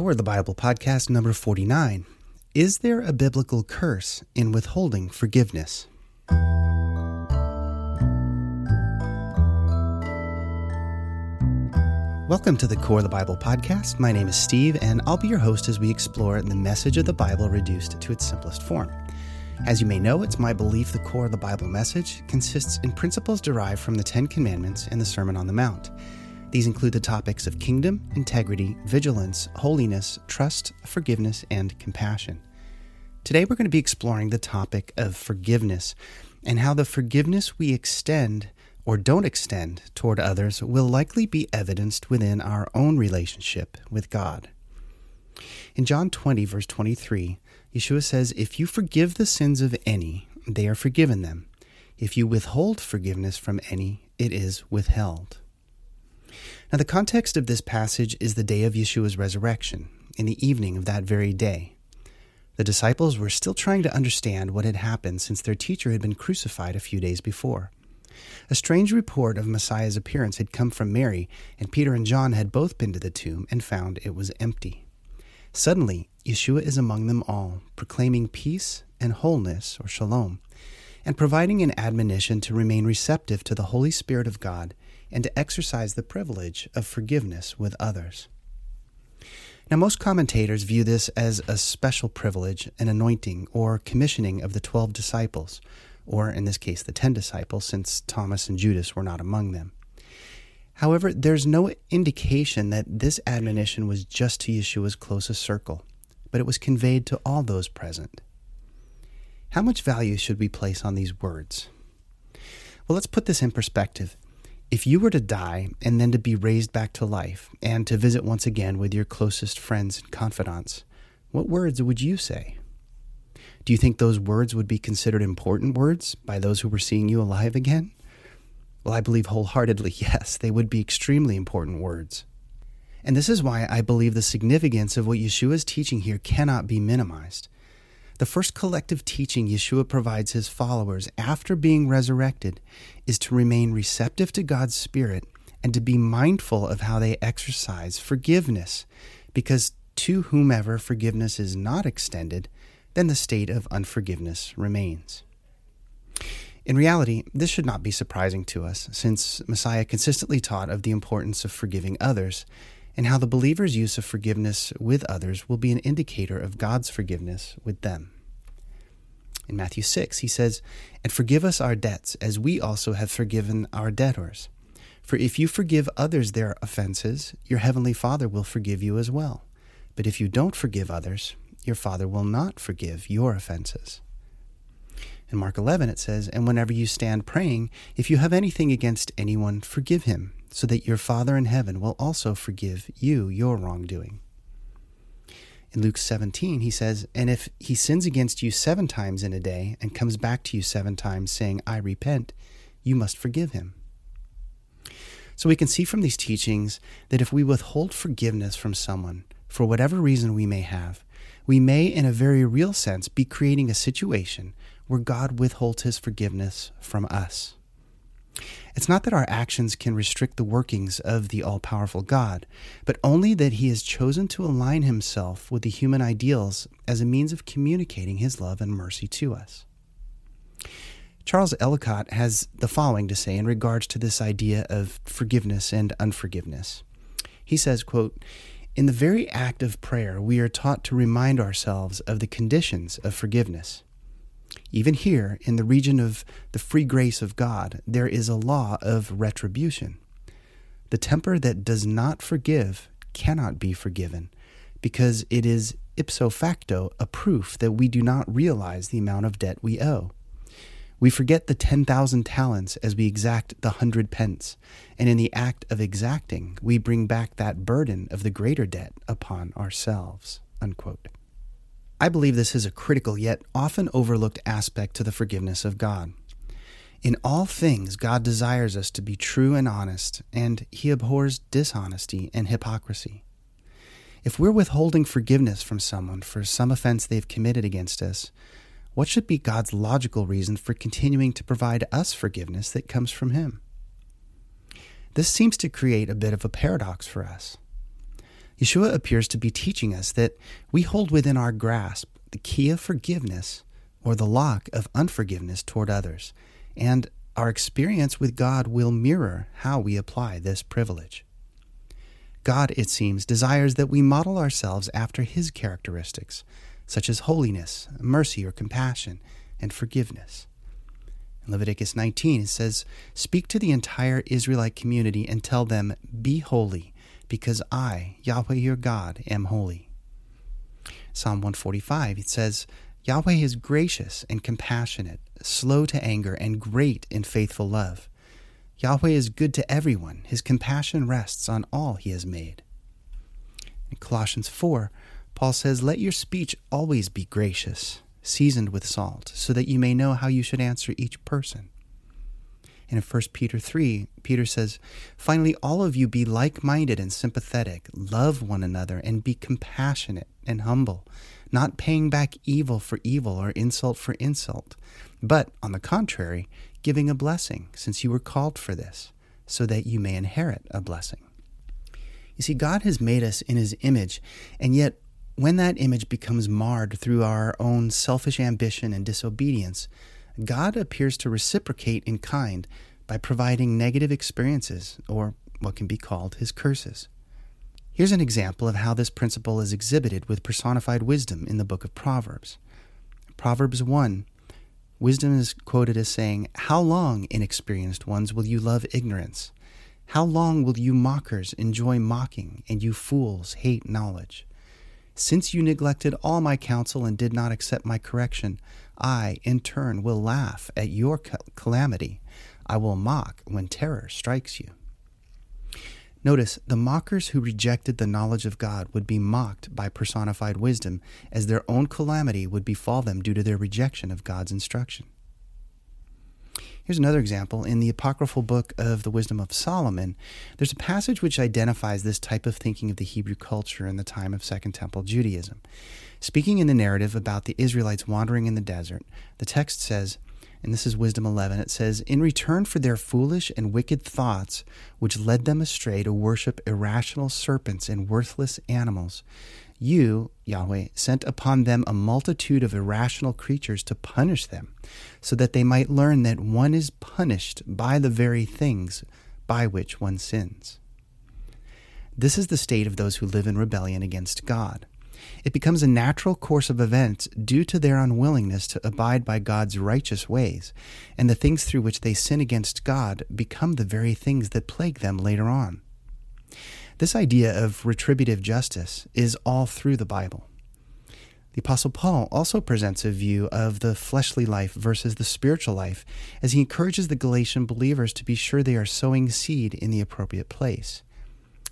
Core the Bible podcast number 49. Is there a biblical curse in withholding forgiveness? Welcome to the Core of the Bible podcast. My name is Steve, and I'll be your host as we explore the message of the Bible reduced to its simplest form. As you may know, it's my belief the core of the Bible message consists in principles derived from the Ten Commandments and the Sermon on the Mount. These include the topics of kingdom, integrity, vigilance, holiness, trust, forgiveness, and compassion. Today we're going to be exploring the topic of forgiveness and how the forgiveness we extend or don't extend toward others will likely be evidenced within our own relationship with God. In John 20, verse 23, Yeshua says, If you forgive the sins of any, they are forgiven them. If you withhold forgiveness from any, it is withheld. Now, the context of this passage is the day of Yeshua's resurrection, in the evening of that very day. The disciples were still trying to understand what had happened since their teacher had been crucified a few days before. A strange report of Messiah's appearance had come from Mary, and Peter and John had both been to the tomb and found it was empty. Suddenly, Yeshua is among them all, proclaiming peace and wholeness, or shalom, and providing an admonition to remain receptive to the Holy Spirit of God and to exercise the privilege of forgiveness with others. Now, most commentators view this as a special privilege, an anointing, or commissioning of the twelve disciples, or in this case, the ten disciples, since Thomas and Judas were not among them. However, there's no indication that this admonition was just to Yeshua's closest circle, but it was conveyed to all those present. How much value should we place on these words? Well, let's put this in perspective. If you were to die and then to be raised back to life and to visit once again with your closest friends and confidants, what words would you say? Do you think those words would be considered important words by those who were seeing you alive again? Well, I believe wholeheartedly, yes, they would be extremely important words. And this is why I believe the significance of what Yeshua is teaching here cannot be minimized. The first collective teaching Yeshua provides his followers after being resurrected is to remain receptive to God's Spirit and to be mindful of how they exercise forgiveness, because to whomever forgiveness is not extended, then the state of unforgiveness remains. In reality, this should not be surprising to us, since Messiah consistently taught of the importance of forgiving others and how the believer's use of forgiveness with others will be an indicator of God's forgiveness with them. In Matthew 6, he says, And forgive us our debts, as we also have forgiven our debtors. For if you forgive others their offenses, your heavenly Father will forgive you as well. But if you don't forgive others, your Father will not forgive your offenses. In Mark 11, it says, And whenever you stand praying, if you have anything against anyone, forgive him, so that your Father in heaven will also forgive you your wrongdoing. In Luke 17, he says, And if he sins against you seven times in a day and comes back to you seven times saying, I repent, you must forgive him. So we can see from these teachings that if we withhold forgiveness from someone, for whatever reason we may have, we may, in a very real sense, be creating a situation where God withholds his forgiveness from us. It's not that our actions can restrict the workings of the all powerful God, but only that He has chosen to align Himself with the human ideals as a means of communicating His love and mercy to us. Charles Ellicott has the following to say in regards to this idea of forgiveness and unforgiveness. He says, quote, In the very act of prayer, we are taught to remind ourselves of the conditions of forgiveness. Even here, in the region of the free grace of God, there is a law of retribution. The temper that does not forgive cannot be forgiven, because it is ipso facto a proof that we do not realize the amount of debt we owe. We forget the 10,000 talents as we exact the hundred pence, and in the act of exacting, we bring back that burden of the greater debt upon ourselves. Unquote. I believe this is a critical yet often overlooked aspect to the forgiveness of God. In all things, God desires us to be true and honest, and He abhors dishonesty and hypocrisy. If we're withholding forgiveness from someone for some offense they've committed against us, what should be God's logical reason for continuing to provide us forgiveness that comes from Him? This seems to create a bit of a paradox for us. Yeshua appears to be teaching us that we hold within our grasp the key of forgiveness or the lock of unforgiveness toward others, and our experience with God will mirror how we apply this privilege. God, it seems, desires that we model ourselves after His characteristics, such as holiness, mercy, or compassion, and forgiveness. In Leviticus 19, it says, Speak to the entire Israelite community and tell them, Be holy, because I, Yahweh your God, am holy. Psalm 145, it says, Yahweh is gracious and compassionate, slow to anger, and great in faithful love. Yahweh is good to everyone. His compassion rests on all he has made. In Colossians 4, Paul says, Let your speech always be gracious, seasoned with salt, so that you may know how you should answer each person. And in 1 Peter 3, Peter says, Finally, all of you be like minded and sympathetic, love one another, and be compassionate and humble, not paying back evil for evil or insult for insult, but, on the contrary, giving a blessing, since you were called for this, so that you may inherit a blessing. You see, God has made us in His image, and yet when that image becomes marred through our own selfish ambition and disobedience, God appears to reciprocate in kind by providing negative experiences, or what can be called his curses. Here's an example of how this principle is exhibited with personified wisdom in the book of Proverbs. Proverbs 1 Wisdom is quoted as saying, How long, inexperienced ones, will you love ignorance? How long will you mockers enjoy mocking, and you fools hate knowledge? Since you neglected all my counsel and did not accept my correction, I, in turn, will laugh at your calamity. I will mock when terror strikes you. Notice, the mockers who rejected the knowledge of God would be mocked by personified wisdom, as their own calamity would befall them due to their rejection of God's instruction. Here's another example. In the apocryphal book of the Wisdom of Solomon, there's a passage which identifies this type of thinking of the Hebrew culture in the time of Second Temple Judaism. Speaking in the narrative about the Israelites wandering in the desert, the text says, and this is Wisdom 11, it says, In return for their foolish and wicked thoughts, which led them astray to worship irrational serpents and worthless animals, you, Yahweh, sent upon them a multitude of irrational creatures to punish them, so that they might learn that one is punished by the very things by which one sins. This is the state of those who live in rebellion against God. It becomes a natural course of events due to their unwillingness to abide by God's righteous ways, and the things through which they sin against God become the very things that plague them later on. This idea of retributive justice is all through the Bible. The Apostle Paul also presents a view of the fleshly life versus the spiritual life as he encourages the Galatian believers to be sure they are sowing seed in the appropriate place.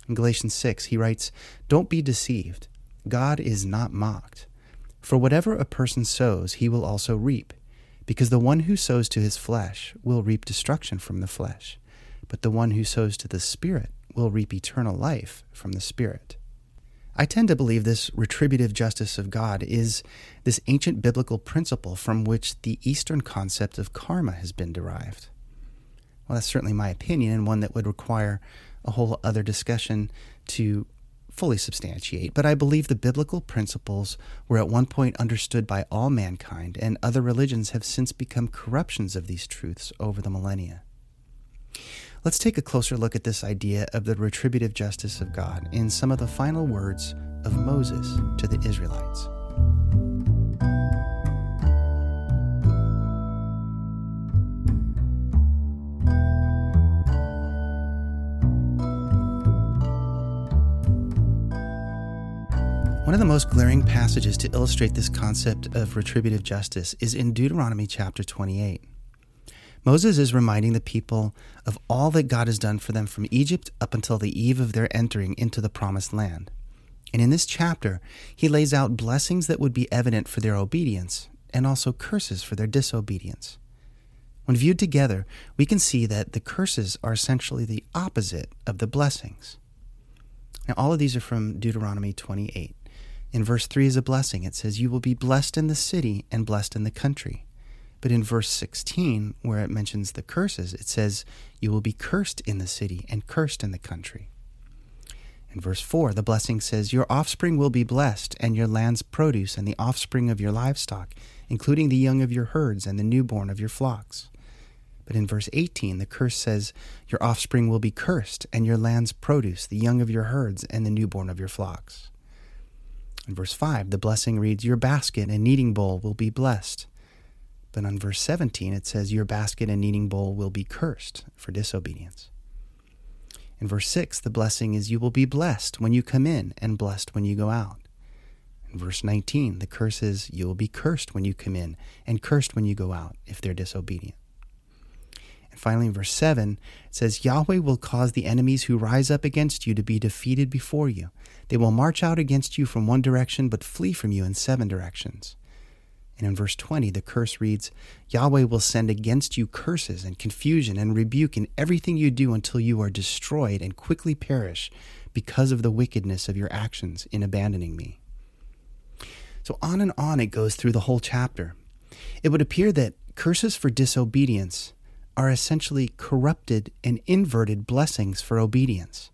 In Galatians 6, he writes, Don't be deceived. God is not mocked. For whatever a person sows, he will also reap, because the one who sows to his flesh will reap destruction from the flesh, but the one who sows to the Spirit will reap eternal life from the Spirit. I tend to believe this retributive justice of God is this ancient biblical principle from which the Eastern concept of karma has been derived. Well, that's certainly my opinion, and one that would require a whole other discussion to fully substantiate, but I believe the biblical principles were at one point understood by all mankind, and other religions have since become corruptions of these truths over the millennia. Let's take a closer look at this idea of the retributive justice of God in some of the final words of Moses to the Israelites. One of the most glaring passages to illustrate this concept of retributive justice is in Deuteronomy chapter 28. Moses is reminding the people of all that God has done for them from Egypt up until the eve of their entering into the promised land. And in this chapter, he lays out blessings that would be evident for their obedience and also curses for their disobedience. When viewed together, we can see that the curses are essentially the opposite of the blessings. Now, all of these are from Deuteronomy 28. In verse 3 is a blessing. It says, You will be blessed in the city and blessed in the country. But in verse 16, where it mentions the curses, it says, You will be cursed in the city and cursed in the country. In verse 4, the blessing says, Your offspring will be blessed, and your land's produce, and the offspring of your livestock, including the young of your herds and the newborn of your flocks. But in verse 18, the curse says, Your offspring will be cursed, and your land's produce, the young of your herds, and the newborn of your flocks. In verse 5, the blessing reads, Your basket and kneading bowl will be blessed. But on verse 17, it says, Your basket and kneading bowl will be cursed for disobedience. In verse 6, the blessing is, You will be blessed when you come in, and blessed when you go out. In verse 19, the curse is, You will be cursed when you come in, and cursed when you go out, if they're disobedient And finally, in verse 7, it says, Yahweh will cause the enemies who rise up against you to be defeated before you. They will march out against you from one direction, but flee from you in seven directions. And in verse 20, the curse reads, Yahweh will send against you curses and confusion and rebuke in everything you do until you are destroyed and quickly perish because of the wickedness of your actions in abandoning me. So on and on it goes through the whole chapter. It would appear that curses for disobedience are essentially corrupted and inverted blessings for obedience.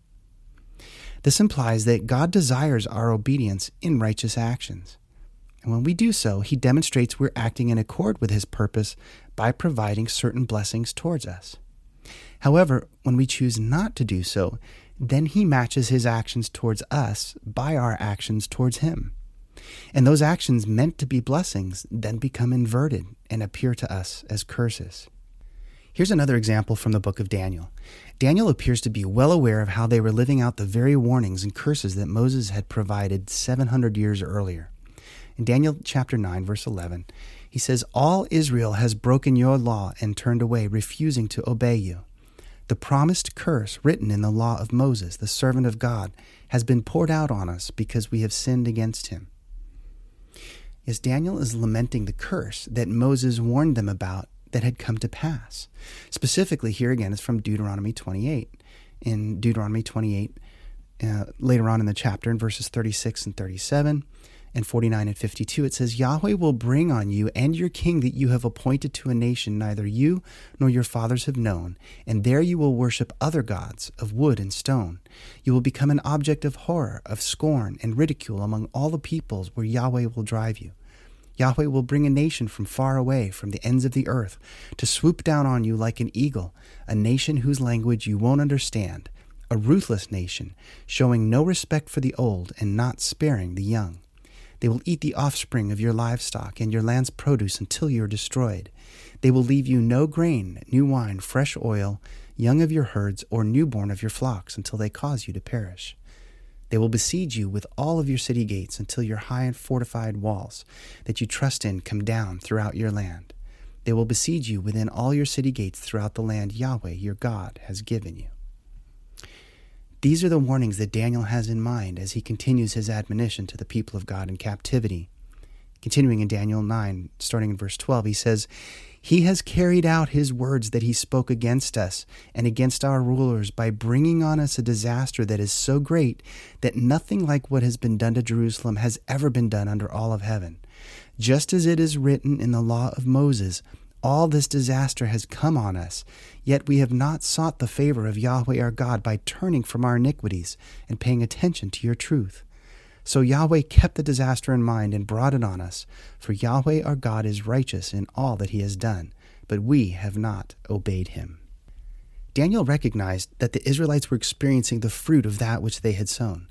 This implies that God desires our obedience in righteous actions. And when we do so, He demonstrates we're acting in accord with His purpose by providing certain blessings towards us. However, when we choose not to do so, then He matches His actions towards us by our actions towards Him. And those actions meant to be blessings then become inverted and appear to us as curses. Here's another example from the book of Daniel. Daniel appears to be well aware of how they were living out the very warnings and curses that Moses had provided 700 years earlier. In Daniel chapter 9, verse 11, he says, All Israel has broken your law and turned away, refusing to obey you. The promised curse written in the law of Moses, the servant of God, has been poured out on us because we have sinned against him. As Daniel is lamenting the curse that Moses warned them about that had come to pass. Specifically, here again is from Deuteronomy 28. In Deuteronomy 28, uh, later on in the chapter, in verses 36 and 37 and 49 and 52, it says, Yahweh will bring on you and your king that you have appointed to a nation neither you nor your fathers have known, and there you will worship other gods of wood and stone. You will become an object of horror, of scorn, and ridicule among all the peoples where Yahweh will drive you. Yahweh will bring a nation from far away, from the ends of the earth, to swoop down on you like an eagle, a nation whose language you won't understand, a ruthless nation, showing no respect for the old and not sparing the young. They will eat the offspring of your livestock and your land's produce until you are destroyed. They will leave you no grain, new wine, fresh oil, young of your herds, or newborn of your flocks until they cause you to perish. They will besiege you with all of your city gates until your high and fortified walls that you trust in come down throughout your land. They will besiege you within all your city gates throughout the land Yahweh your God has given you. These are the warnings that Daniel has in mind as he continues his admonition to the people of God in captivity. Continuing in Daniel 9, starting in verse 12, he says, he has carried out his words that he spoke against us and against our rulers by bringing on us a disaster that is so great that nothing like what has been done to Jerusalem has ever been done under all of heaven. Just as it is written in the law of Moses, all this disaster has come on us, yet we have not sought the favor of Yahweh our God by turning from our iniquities and paying attention to your truth. So Yahweh kept the disaster in mind and brought it on us, for Yahweh our God is righteous in all that he has done, but we have not obeyed him. Daniel recognized that the Israelites were experiencing the fruit of that which they had sown.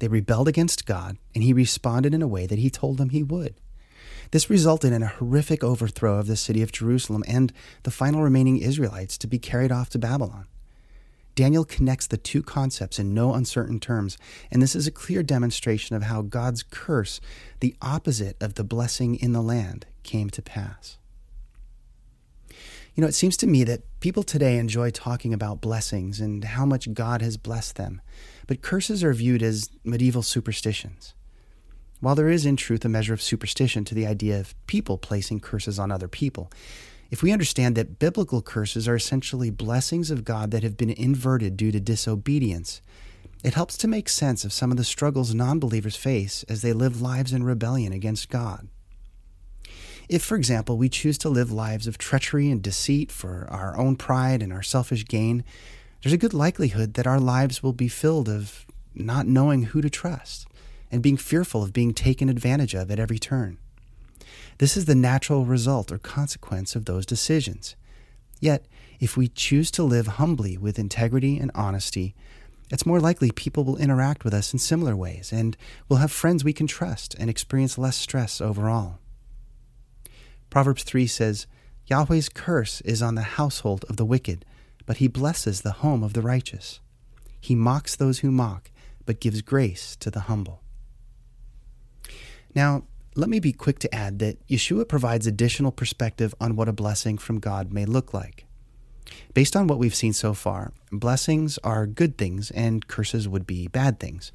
They rebelled against God, and he responded in a way that he told them he would. This resulted in a horrific overthrow of the city of Jerusalem and the final remaining Israelites to be carried off to Babylon. Daniel connects the two concepts in no uncertain terms, and this is a clear demonstration of how God's curse, the opposite of the blessing in the land, came to pass. You know, it seems to me that people today enjoy talking about blessings and how much God has blessed them, but curses are viewed as medieval superstitions. While there is, in truth, a measure of superstition to the idea of people placing curses on other people, if we understand that biblical curses are essentially blessings of God that have been inverted due to disobedience, it helps to make sense of some of the struggles non believers face as they live lives in rebellion against God. If, for example, we choose to live lives of treachery and deceit for our own pride and our selfish gain, there's a good likelihood that our lives will be filled of not knowing who to trust, and being fearful of being taken advantage of at every turn. This is the natural result or consequence of those decisions. Yet, if we choose to live humbly with integrity and honesty, it's more likely people will interact with us in similar ways, and we'll have friends we can trust and experience less stress overall. Proverbs 3 says, Yahweh's curse is on the household of the wicked, but he blesses the home of the righteous. He mocks those who mock, but gives grace to the humble. Now, let me be quick to add that Yeshua provides additional perspective on what a blessing from God may look like. Based on what we've seen so far, blessings are good things and curses would be bad things.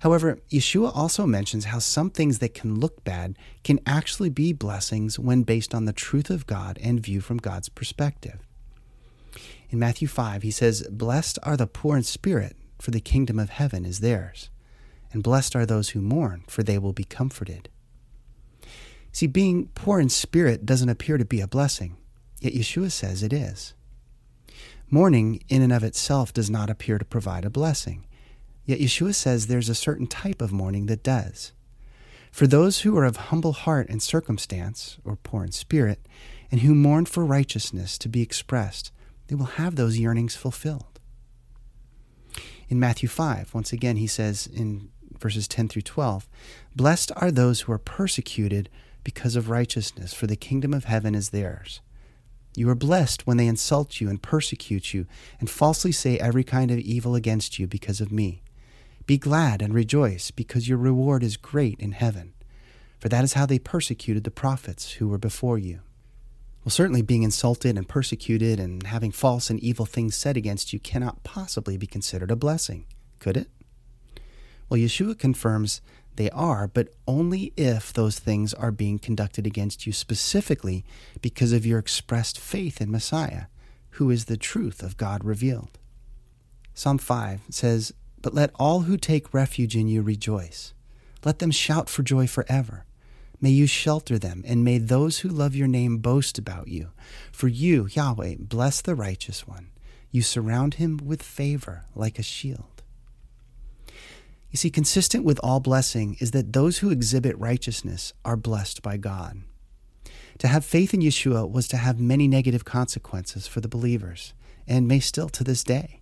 However, Yeshua also mentions how some things that can look bad can actually be blessings when based on the truth of God and view from God's perspective. In Matthew 5, he says, Blessed are the poor in spirit, for the kingdom of heaven is theirs. And blessed are those who mourn, for they will be comforted. See, being poor in spirit doesn't appear to be a blessing, yet Yeshua says it is. Mourning, in and of itself, does not appear to provide a blessing. Yet Yeshua says there's a certain type of mourning that does. For those who are of humble heart and circumstance, or poor in spirit, and who mourn for righteousness to be expressed, they will have those yearnings fulfilled. In Matthew 5, once again, he says in verses 10 through 12 Blessed are those who are persecuted because of righteousness, for the kingdom of heaven is theirs. You are blessed when they insult you and persecute you and falsely say every kind of evil against you because of me. Be glad and rejoice, because your reward is great in heaven. For that is how they persecuted the prophets who were before you. Well, certainly being insulted and persecuted and having false and evil things said against you cannot possibly be considered a blessing, could it? Well, Yeshua confirms they are, but only if those things are being conducted against you specifically because of your expressed faith in Messiah, who is the truth of God revealed. Psalm 5 says, But let all who take refuge in you rejoice. Let them shout for joy forever. May you shelter them, and may those who love your name boast about you. For you, Yahweh, bless the righteous one. You surround him with favor like a shield. You see, consistent with all blessing is that those who exhibit righteousness are blessed by God. To have faith in Yeshua was to have many negative consequences for the believers, and may still to this day.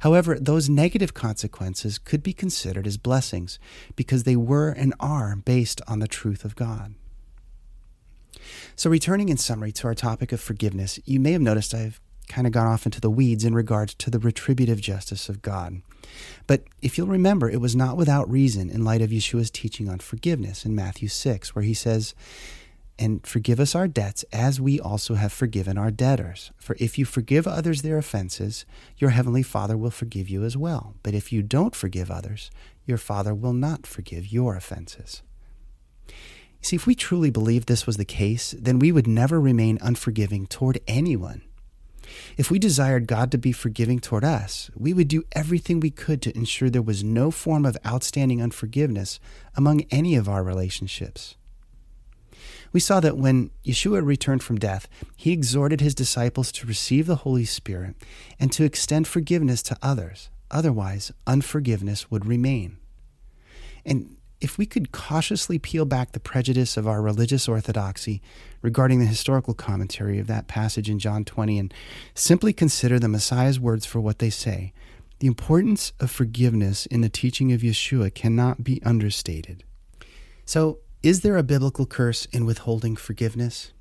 However, those negative consequences could be considered as blessings because they were and are based on the truth of God. So, returning in summary to our topic of forgiveness, you may have noticed I've kind of gone off into the weeds in regards to the retributive justice of God. But if you'll remember, it was not without reason in light of Yeshua's teaching on forgiveness in Matthew 6, where he says, And forgive us our debts as we also have forgiven our debtors. For if you forgive others their offenses, your heavenly Father will forgive you as well. But if you don't forgive others, your Father will not forgive your offenses. See, if we truly believed this was the case, then we would never remain unforgiving toward anyone if we desired God to be forgiving toward us, we would do everything we could to ensure there was no form of outstanding unforgiveness among any of our relationships. We saw that when Yeshua returned from death, he exhorted his disciples to receive the Holy Spirit and to extend forgiveness to others. Otherwise, unforgiveness would remain. And if we could cautiously peel back the prejudice of our religious orthodoxy regarding the historical commentary of that passage in John 20 and simply consider the Messiah's words for what they say, the importance of forgiveness in the teaching of Yeshua cannot be understated. So, is there a biblical curse in withholding forgiveness?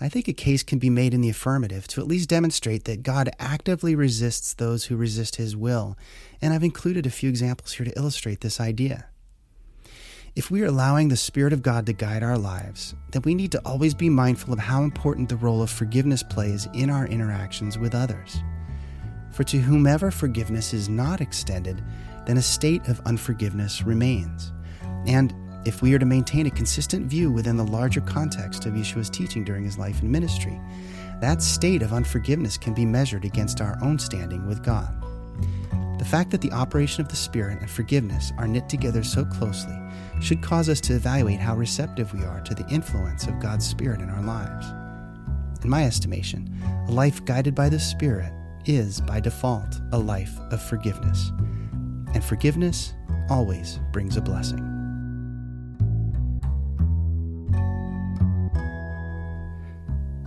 I think a case can be made in the affirmative to at least demonstrate that God actively resists those who resist his will, and I've included a few examples here to illustrate this idea. If we are allowing the Spirit of God to guide our lives, then we need to always be mindful of how important the role of forgiveness plays in our interactions with others. For to whomever forgiveness is not extended, then a state of unforgiveness remains. And if we are to maintain a consistent view within the larger context of Yeshua's teaching during his life and ministry, that state of unforgiveness can be measured against our own standing with God. The fact that the operation of the Spirit and forgiveness are knit together so closely should cause us to evaluate how receptive we are to the influence of God's Spirit in our lives. In my estimation, a life guided by the Spirit is, by default, a life of forgiveness. and forgiveness always brings a blessing.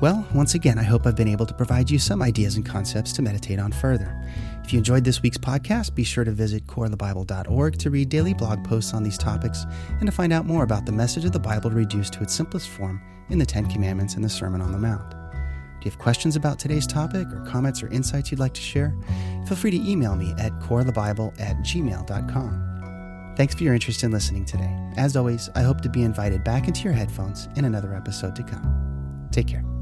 Well, once again, I hope I've been able to provide you some ideas and concepts to meditate on further. If you enjoyed this week's podcast, be sure to visit corethebible.org to read daily blog posts on these topics and to find out more about the message of the Bible reduced to its simplest form in the Ten Commandments and the Sermon on the Mount. Do you have questions about today's topic or comments or insights you'd like to share? Feel free to email me at corethebible at gmail.com. Thanks for your interest in listening today. As always, I hope to be invited back into your headphones in another episode to come. Take care.